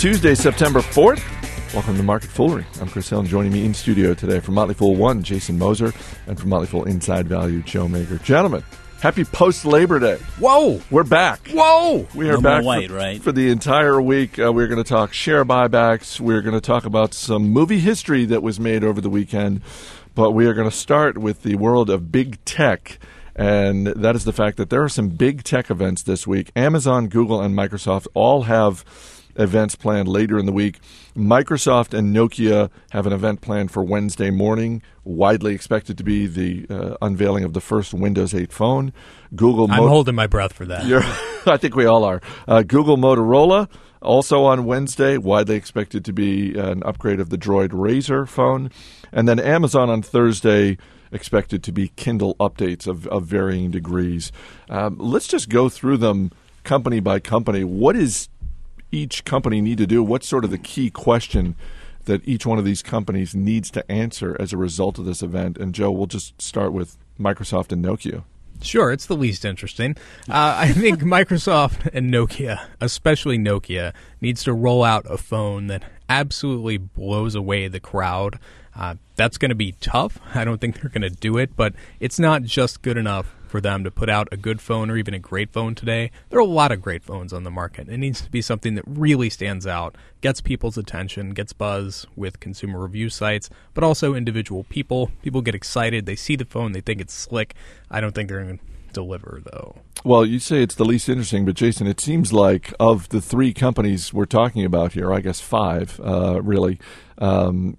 Tuesday, September 4th. Welcome to Market Foolery. I'm Chris Hill, and joining me in studio today from Motley Fool 1, Jason Moser, and from Motley Fool Inside Value, Joe Magyer. Gentlemen, happy post Labor Day. Whoa! We're back. Whoa! We are No back white, for, right? for the entire week. Uh, we're going to talk share buybacks. We're going to talk about some movie history that was made over the weekend. But we are going to start with the world of big tech. And that is the fact that there are some big tech events this week. Amazon, Google, and Microsoft all have events planned later in the week. Microsoft and Nokia have an event planned for Wednesday morning, widely expected to be the uh, unveiling of the first Windows 8 phone. Google I'm Mo- holding my breath for that. I think we all are. Uh, Google Motorola also on Wednesday, widely expected to be an upgrade of the Droid RAZR phone, and then Amazon on Thursday. Expected to be Kindle updates of, of varying degrees. Um, let's just go through them company by company. What does each company need to do? What's sort of the key question that each one of these companies needs to answer as a result of this event? And Joe, we'll just start with Microsoft and Nokia. Sure, it's the least interesting. Uh, I think Microsoft and Nokia, especially Nokia, needs to roll out a phone that absolutely blows away the crowd. Uh, that's going to be tough. I don't think they're going to do it, but it's not just good enough for them to put out a good phone or even a great phone today. There are a lot of great phones on the market. It needs to be something that really stands out, gets people's attention, gets buzz with consumer review sites, but also individual people. People get excited, they see the phone, they think it's slick. I don't think they're going to deliver though. Well, you say it's the least interesting, but Jason, it seems like of the three companies we're talking about here, I guess five, uh, really, um,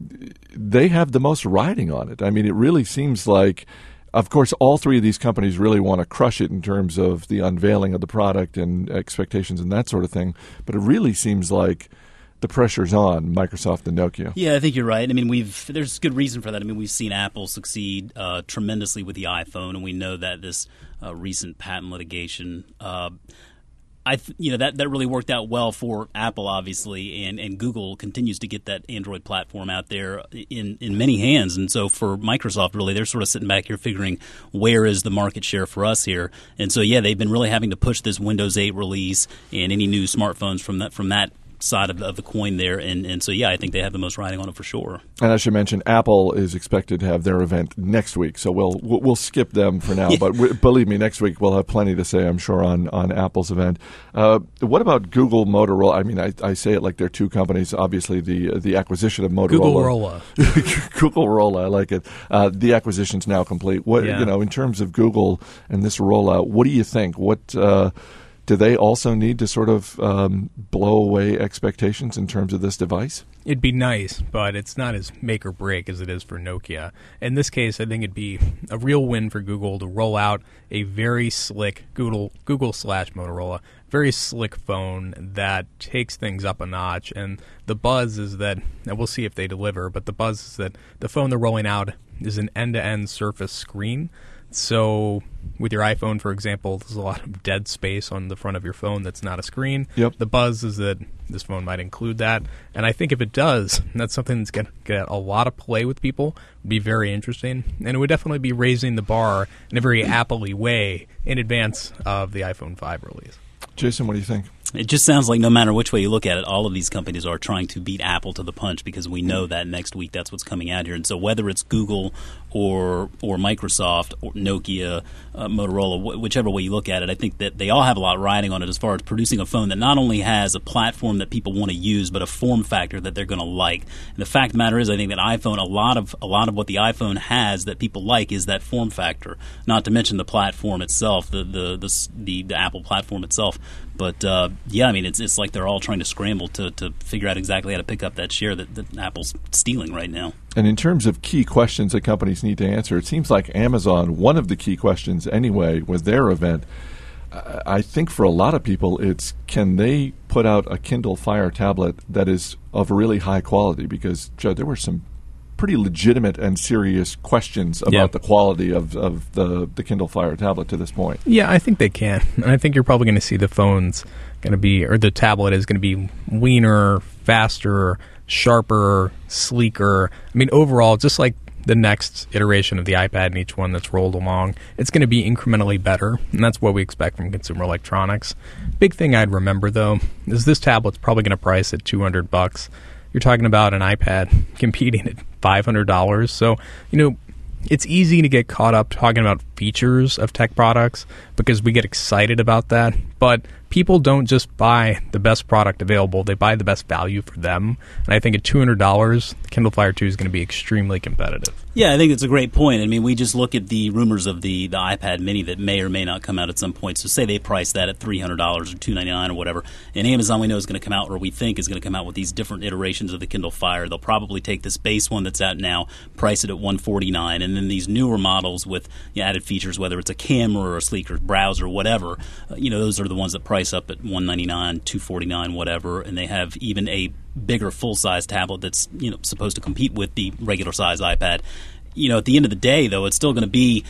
they have the most riding on it. I mean, it really seems like, of course, all three of these companies really want to crush it in terms of the unveiling of the product and expectations and that sort of thing. But it really seems like the pressure's on Microsoft and Nokia. Yeah, I think you're right. I mean, we've there's good reason for that. I mean, we've seen Apple succeed uh, tremendously with the iPhone, and we know that this uh, recent patent litigation. Uh, I th- you know that that really worked out well for Apple, obviously, and, and Google continues to get that Android platform out there in, in many hands. And so for Microsoft, really, they're sort of sitting back here figuring where is the market share for us here. And so yeah, they've been really having to push this Windows 8 release and any new smartphones from that from that side of the, of the coin there. And and so yeah, I think they have the most riding on it for sure. And I should mention, Apple is expected to have their event next week, so we'll we'll, we'll skip them for now. But w- believe me, next week we'll have plenty to say, I'm sure, on on Apple's event. Uh, what about Google, Motorola? I mean, I, I say it like they're two companies. Obviously, the the acquisition of Motorola, Google Rolla. Google Rolla, I like it. Uh, the acquisition's now complete. What Yeah. you know in terms of Google and this rollout? What do you think? What uh, do they also need to sort of um, blow away expectations in terms of this device? It'd be nice, but it's not as make or break as it is for Nokia. In this case, I think it'd be a real win for Google to roll out a very slick Google Google slash Motorola, very slick phone that takes things up a notch. And the buzz is that, and we'll see if they deliver, but the buzz is that the phone they're rolling out is an end to end surface screen. So, with your iPhone, for example, there's a lot of dead space on the front of your phone that's not a screen. Yep. The buzz is that this phone might include that, and I think if it does, that's something that's going to get a lot of play with people. Be very interesting, and it would definitely be raising the bar in a very Apple-y way in advance of the iPhone 5 release. Jason, what do you think? It just sounds like no matter which way you look at it, all of these companies are trying to beat Apple to the punch because we know mm. that next week that's what's coming out here. And so whether it's Google or or Microsoft or Nokia, uh, Motorola, wh- whichever way you look at it, I think that they all have a lot riding on it as far as producing a phone that not only has a platform that people want to use, but a form factor that they're going to like. And the fact the matter is, I think that iPhone, a lot of a lot of what the iPhone has that people like is that form factor. Not to mention the platform itself, the the the, the, the Apple platform itself. But uh, yeah, I mean, it's it's like they're all trying to scramble to, to figure out exactly how to pick up that share that, that Apple's stealing right now. And in terms of key questions that companies need to answer, it seems like Amazon, one of the key questions anyway, with their event. I I think for a lot of people, it's can they put out a Kindle Fire tablet that is of really high quality? Because, Joe, there were some pretty legitimate and serious questions about Yeah. the quality of, of the, the Kindle Fire tablet to this point. Yeah, I think they can. And I think you're probably going to see the phone's going to be, or the tablet is going to be leaner, faster, sharper, sleeker. I mean, overall, just like the next iteration of the iPad and each one that's rolled along, it's going to be incrementally better, and that's what we expect from consumer electronics. Big thing I'd remember though is this tablet's probably going to price at 200 bucks. You're talking about an iPad competing at $500. So, you know, it's easy to get caught up talking about features of tech products because we get excited about that. But people don't just buy the best product available, they buy the best value for them. And I think at $200, the Kindle Fire 2 is going to be extremely competitive. Yeah, I think it's a great point. I mean, we just look at the rumors of the, the iPad mini that may or may not come out at some point. So, say they price that at $300 or 299 or whatever. And Amazon, we know, is going to come out, or we think is going to come out with these different iterations of the Kindle Fire. They'll probably take this base one that's out now, price it at 149 and then these newer models with you know, added features, whether it's a camera or a sleeker browser or whatever, you know, those are the ones that price up at 199 249 whatever. And they have even a bigger full size tablet that's you know supposed to compete with the regular size iPad. You know, at the end of the day, though, it's still going to be.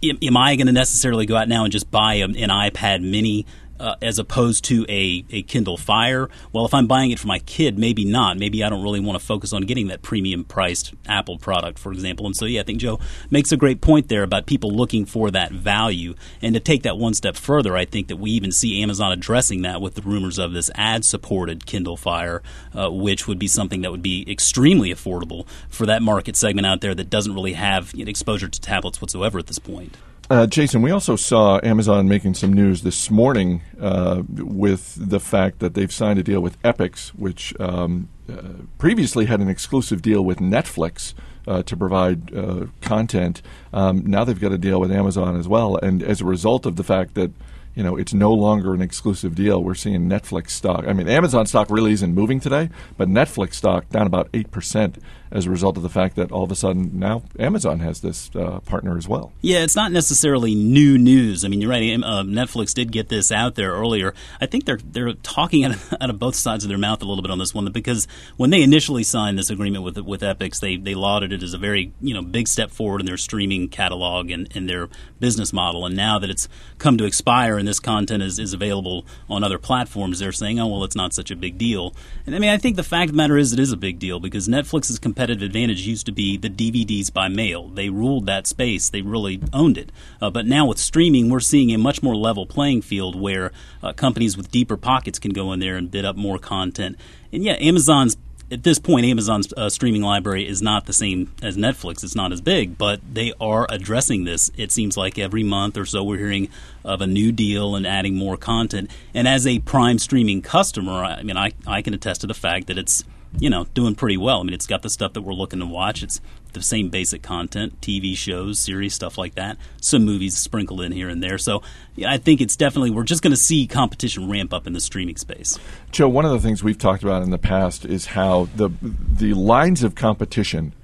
Am, I going to necessarily go out now and just buy an iPad Mini? Uh, as opposed to a, a Kindle Fire. Well, if I'm buying it for my kid, maybe not. Maybe I don't really want to focus on getting that premium priced Apple product, for example. And so, yeah, I think Joe makes a great point there about people looking for that value. And to take that one step further, I think that we even see Amazon addressing that with the rumors of this ad supported Kindle Fire, uh, which would be something that would be extremely affordable for that market segment out there that doesn't really have you know, exposure to tablets whatsoever at this point. Uh, Jason, we also saw Amazon making some news this morning uh, with the fact that they've signed a deal with Epix, which um, uh, previously had an exclusive deal with Netflix uh, to provide uh, content. Um, now they've got a deal with Amazon as well, and as a result of the fact that you know, it's no longer an exclusive deal. We're seeing Netflix stock. I mean, Amazon stock really isn't moving today, but Netflix stock down about 8% as a result of the fact that all of a sudden now Amazon has this uh, partner as well. Yeah, it's not necessarily new news. I mean, you're right. Uh, Netflix did get this out there earlier. I think they're they're talking out of, out of, both sides of their mouth a little bit on this one because when they initially signed this agreement with with Epix, they they lauded it as a very you know big step forward in their streaming catalog and, and their business model. And now that it's come to expire and this content is, is available on other platforms, they're saying, oh well, it's not such a big deal. And I mean, I think the fact of the matter is it is a big deal because Netflix is competitive advantage used to be the DVDs by mail. They ruled that space. They really owned it. Uh, but now with streaming, we're seeing a much more level playing field where uh, companies with deeper pockets can go in there and bid up more content. And yeah, Amazon's at this point, Amazon's uh, streaming library is not the same as Netflix. It's not as big, but they are addressing this. It seems like every month or so we're hearing of a new deal and adding more content. And as a prime streaming customer, I mean, I, I can attest to the fact that it's you know, doing pretty well. I mean, it's got the stuff that we're looking to watch. It's the same basic content, TV shows, series, stuff like that. Some movies sprinkled in here and there. So yeah, I think it's definitely we're just going to see competition ramp up in the streaming space. Joe, one of the things we've talked about in the past is how the the lines of competition,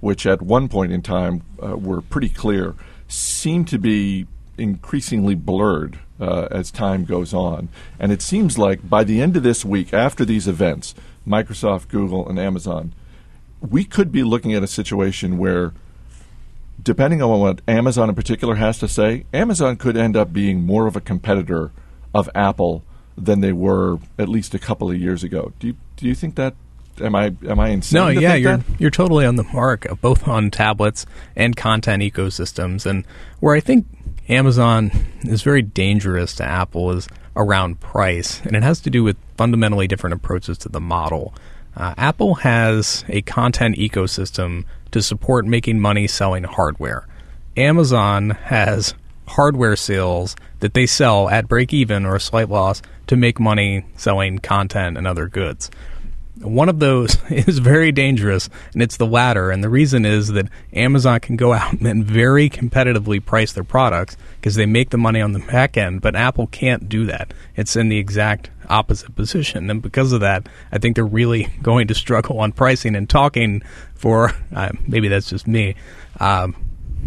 which at one point in time uh, were pretty clear, seem to be increasingly blurred uh, as time goes on. And it seems like by the end of this week, after these events, Microsoft, Google, and Amazon, we could be looking at a situation where, depending on what Amazon in particular has to say, Amazon could end up being more of a competitor of Apple than they were at least a couple of years ago. Do you, do you think that am I am I insane? No, yeah, you're that? you're totally on the mark, both on tablets and content ecosystems. And where I think Amazon is very dangerous to Apple is around price, and it has to do with fundamentally different approaches to the model. Uh, Apple has a content ecosystem to support making money selling hardware. Amazon has hardware sales that they sell at break even or a slight loss to make money selling content and other goods. One of those is very dangerous, and it's the latter. And the reason is that Amazon can go out and very competitively price their products because they make the money on the back end, but Apple can't do that. It's in the exact opposite position. And because of that, I think they're really going to struggle on pricing and talking for uh, maybe that's just me um,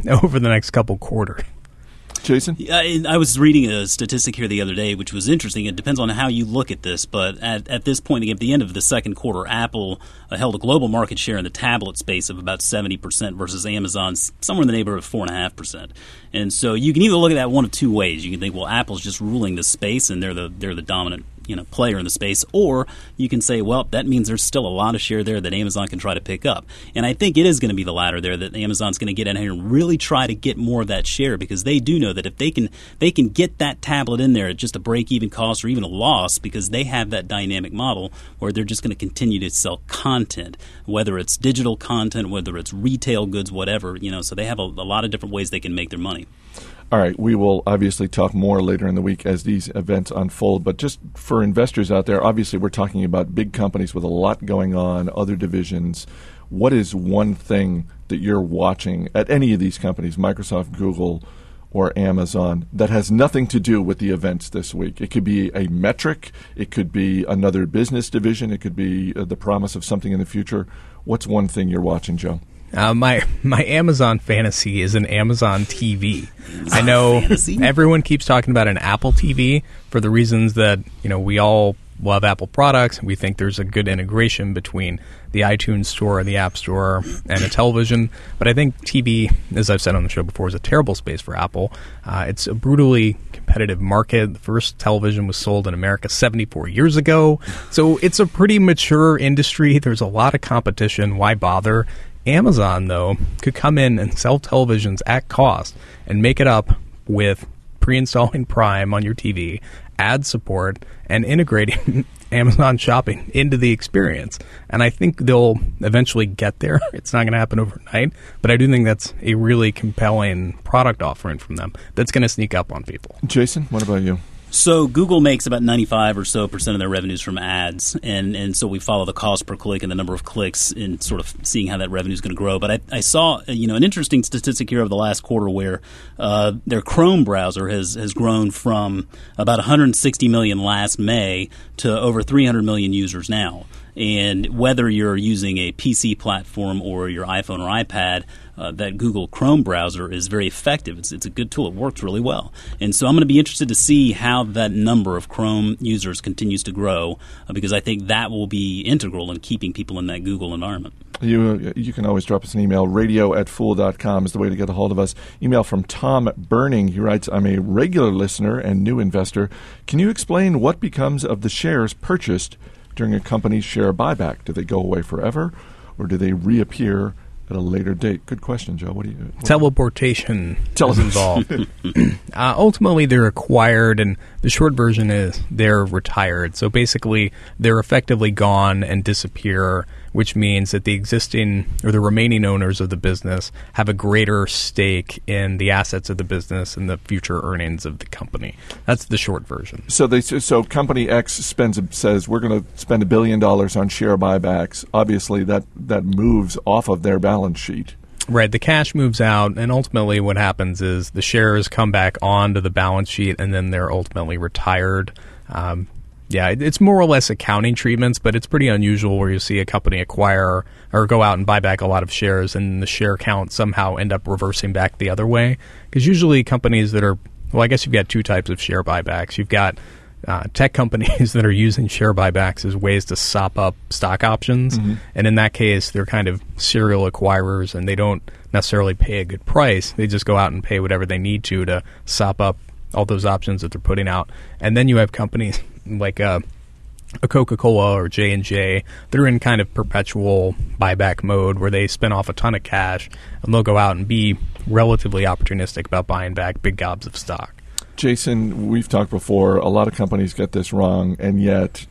over the next couple quarters. Jason? I, I, was reading a statistic here the other day, which was interesting. It depends on how you look at this, but at, at this point, at the end of the second quarter, Apple uh, held a global market share in the tablet space of about 70% versus Amazon's somewhere in the neighborhood of 4.5%. And so you can either look at that one of two ways. You can think, well, Apple's just ruling the space and they're the, they're the dominant you know player in the space, or you can say, well, that means there's still a lot of share there that Amazon can try to pick up. And I think it is going to be the latter there that Amazon's going to get in here and really try to get more of that share because they do know that if they can they can get that tablet in there at just a break even cost or even a loss because they have that dynamic model where they're just going to continue to sell content, whether it's digital content, whether it's retail goods, whatever, you know, so they have a, a lot of different ways they can make their money. All right, we will obviously talk more later in the week as these events unfold. But just for investors out there, obviously we're talking about big companies with a lot going on, other divisions. What is one thing that you're watching at any of these companies, Microsoft, Google, or Amazon, that has nothing to do with the events this week? It could be a metric, it could be another business division, it could be uh, the promise of something in the future. What's one thing you're watching, Joe? Uh, my my Amazon fantasy is an Amazon TV. I know fantasy? everyone keeps talking about an Apple TV for the reasons that you know we all love Apple products. We think there's a good integration between the iTunes Store and the App Store and a television. But I think TV, as I've said on the show before, is a terrible space for Apple. Uh, it's a brutally competitive market. The first television was sold in America 74 years ago, so it's a pretty mature industry. There's a lot of competition. Why bother? Amazon, though, could come in and sell televisions at cost and make it up with pre installing Prime on your TV, ad support, and integrating Amazon shopping into the experience. And I think they'll eventually get there. It's not going to happen overnight, but I do think that's a really compelling product offering from them that's going to sneak up on people. Jason, what about you? So Google makes about 95 or so percent of their revenues from ads, and, and so we follow the cost per click and the number of clicks in sort of seeing how that revenue is going to grow. But I, I saw you know an interesting statistic here over the last quarter where uh, their Chrome browser has has grown from about 160 million last May to over 300 million users now. And whether you're using a PC platform or your iPhone or iPad, uh, that Google Chrome browser is very effective. It's, it's a good tool. It works really well. And so I'm going to be interested to see how that number of Chrome users continues to grow uh, because I think that will be integral in keeping people in that Google environment. You you can always drop us an email. Radio at fool.com is the way to get a hold of us. Email from Tom Burning. He writes, I'm a regular listener and new investor. Can you explain what becomes of the shares purchased during a company's share buyback? Do they go away forever or do they reappear at a later date? Good question, Joe. What do you what Teleportation Tele- is involved. uh, ultimately, they're acquired, and the short version is they're retired. So basically, they're effectively gone and disappear, which means that the existing or the remaining owners of the business have a greater stake in the assets of the business and the future earnings of the company. That's the short version. So they so company X spends says we're going to spend a billion dollars on share buybacks. Obviously, that that moves off of their balance sheet. Right, the cash moves out, and ultimately, what happens is the shares come back onto the balance sheet, and then they're ultimately retired. Um, yeah, it's more or less accounting treatments, but it's pretty unusual where you see a company acquire or go out and buy back a lot of shares, and the share count somehow end up reversing back the other way. Because usually, companies that are well, I guess you've got two types of share buybacks. You've got uh, tech companies that are using share buybacks as ways to sop up stock options. And in that case, they're kind of serial acquirers and they don't necessarily pay a good price. They just go out and pay whatever they need to to sop up all those options that they're putting out. And then you have companies like uh, a Coca-Cola or J&J, they're in kind of perpetual buyback mode where they spin off a ton of cash and they'll go out and be relatively opportunistic about buying back big gobs of stock. Jason, we've talked before. A lot of companies get this wrong, and yet,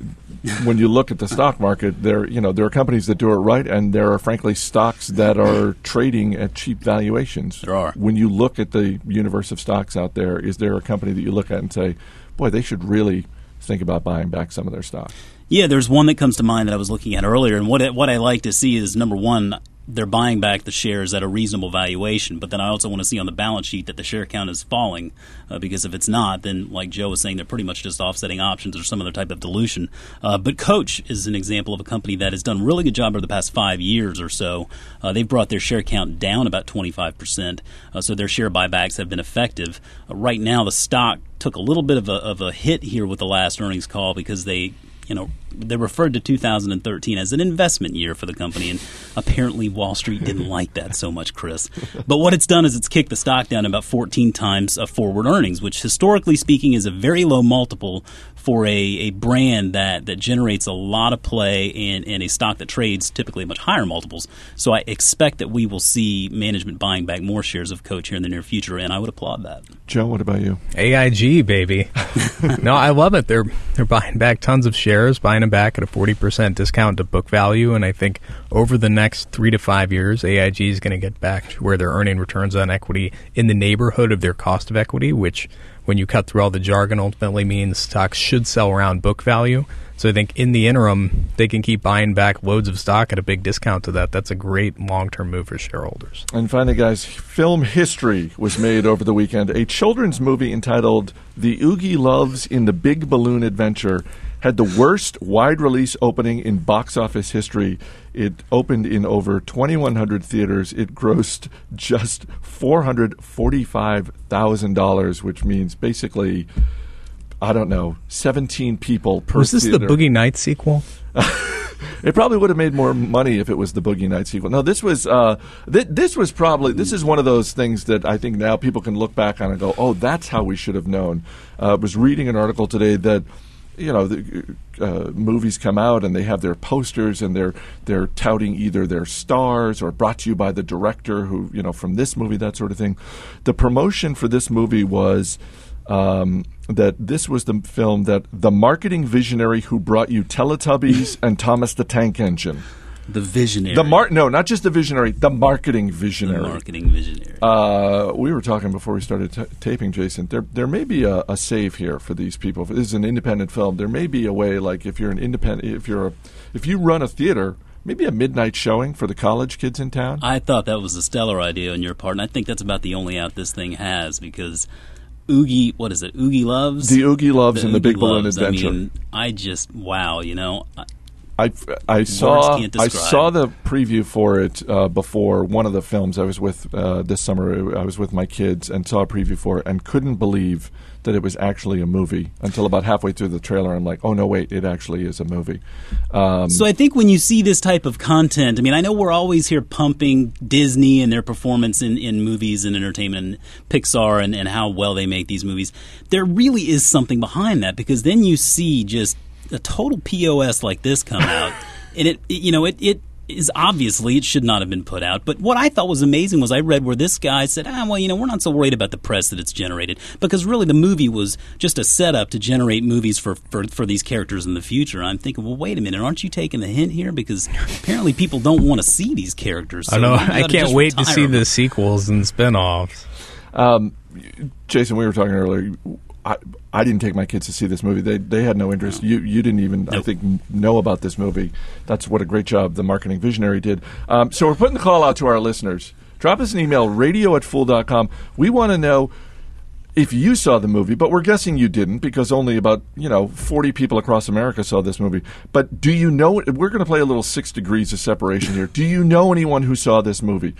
when you look at the stock market, there you know there are companies that do it right, and there are frankly stocks that are trading at cheap valuations. There are. When you look at the universe of stocks out there, is there a company that you look at and say, "Boy, they should really think about buying back some of their stock"? Yeah, there's one that comes to mind that I was looking at earlier, and what what I like to see is number one, they're buying back the shares at a reasonable valuation, but then I also want to see on the balance sheet that the share count is falling, uh, because if it's not, then like Joe was saying, they're pretty much just offsetting options or some other type of dilution. Uh, but Coach is an example of a company that has done a really good job over the past five years or so. Uh, they've brought their share count down about 25 percent, uh, so their share buybacks have been effective. Uh, right now, the stock took a little bit of a, of a hit here with the last earnings call because they you know, they referred to 2013 as an investment year for the company, and apparently Wall Street didn't like that so much, Chris. But what it's done is it's kicked the stock down about 14 times of forward earnings, which historically speaking is a very low multiple for a, a brand that, that generates a lot of play and, and a stock that trades typically much higher multiples. So I expect that we will see management buying back more shares of Coach here in the near future, and I would applaud that. Joe, what about you? AIG, baby. no, I love it. They're they're buying back tons of shares, buying them back at a forty percent discount to book value, and I think over the next three to five years, AIG is going to get back to where they're earning returns on equity in the neighborhood of their cost of equity, which when you cut through all the jargon ultimately means stocks should sell around book value. So I think in the interim, they can keep buying back loads of stock at a big discount to that. That's a great long term move for shareholders. And finally, guys, film history was made over the weekend. A children's movie entitled The Oogieloves in the Big Balloon Adventure had the worst wide release opening in box office history. It opened in over 2,100 theaters. It grossed just $445,000, which means basically I don't know, 17 people per Was this theater. the Boogie Nights sequel? it probably would have made more money if it was the Boogie Nights sequel. No, this was uh, th- this was probably this is one of those things that I think now people can look back on and go, "Oh, that's how we should have known." Uh, I was reading an article today that you know the uh, movies come out and they have their posters and they're they're touting either their stars or brought to you by the director who you know from this movie that sort of thing. The promotion for this movie was um, that this was the film that the marketing visionary who brought you Teletubbies and Thomas the Tank Engine. The visionary. The mar- no, not just the visionary, the marketing visionary. The marketing visionary. Uh, we were talking before we started t- taping, Jason. There, there may be a, a save here for these people. If this is an independent film. There may be a way, like if you're an independent, if you're a, if you run a theater, maybe a midnight showing for the college kids in town. I thought that was a stellar idea on your part, and I think that's about the only out this thing has because Oogie, what is it? Oogie loves the Oogie loves the and the Big Oogie Balloon. Adventure. I mean, I just wow, you know. I- I, I saw I saw the preview for it uh, before one of the films I was with uh, this summer. I was with my kids and saw a preview for it and couldn't believe that it was actually a movie until about halfway through the trailer. I'm like, oh no, wait, it actually is a movie. Um, So I think when you see this type of content, I mean, I know we're always here pumping Disney and their performance in, in movies and entertainment, and Pixar and, and how well they make these movies. There really is something behind that because then you see just a total POS like this come out, and it, it you know it it is obviously it should not have been put out. But what I thought was amazing was I read where this guy said, ah, well, you know, we're not so worried about the press that it's generated because really the movie was just a setup to generate movies for, for, for these characters in the future. I'm thinking, well, wait a minute, aren't you taking the hint here? Because apparently people don't want to see these characters. I know. I can't just wait to see them. the sequels and spin-offs. Um, Jason, we were talking earlier. I, I didn't take my kids to see this movie. They they had no interest. You you didn't even I think know about this movie. That's what a great job the marketing visionary did. Um, so we're putting the call out to our listeners. Drop us an email, radio at fool.com. We want to know if you saw the movie, but we're guessing you didn't because only about, you know, 40 people across America saw this movie. But do you know, we're going to play a little six degrees of separation here. Do you know anyone who saw this movie?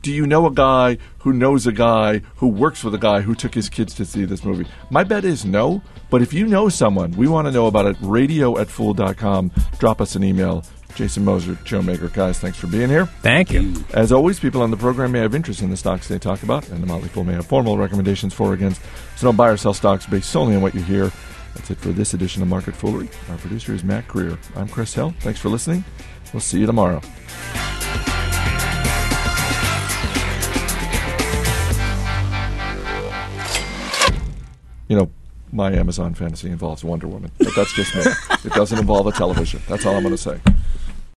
Do you know a guy who knows a guy who works with a guy who took his kids to see this movie? My bet is no, but if you know someone, we want to know about it. Radio at fool.com. Drop us an email. Jason Moser, Joe Magyer. Guys, thanks for being here. Thank you. As always, people on the program may have interest in the stocks they talk about, and the Motley Fool may have formal recommendations for or against. So don't buy or sell stocks based solely on what you hear. That's it for this edition of Market Foolery. Our producer is Mac Greer. I'm Chris Hill. Thanks for listening. We'll see you tomorrow. You know, my Amazon fantasy involves Wonder Woman, but that's just me. it doesn't involve a television. That's all I'm going to say.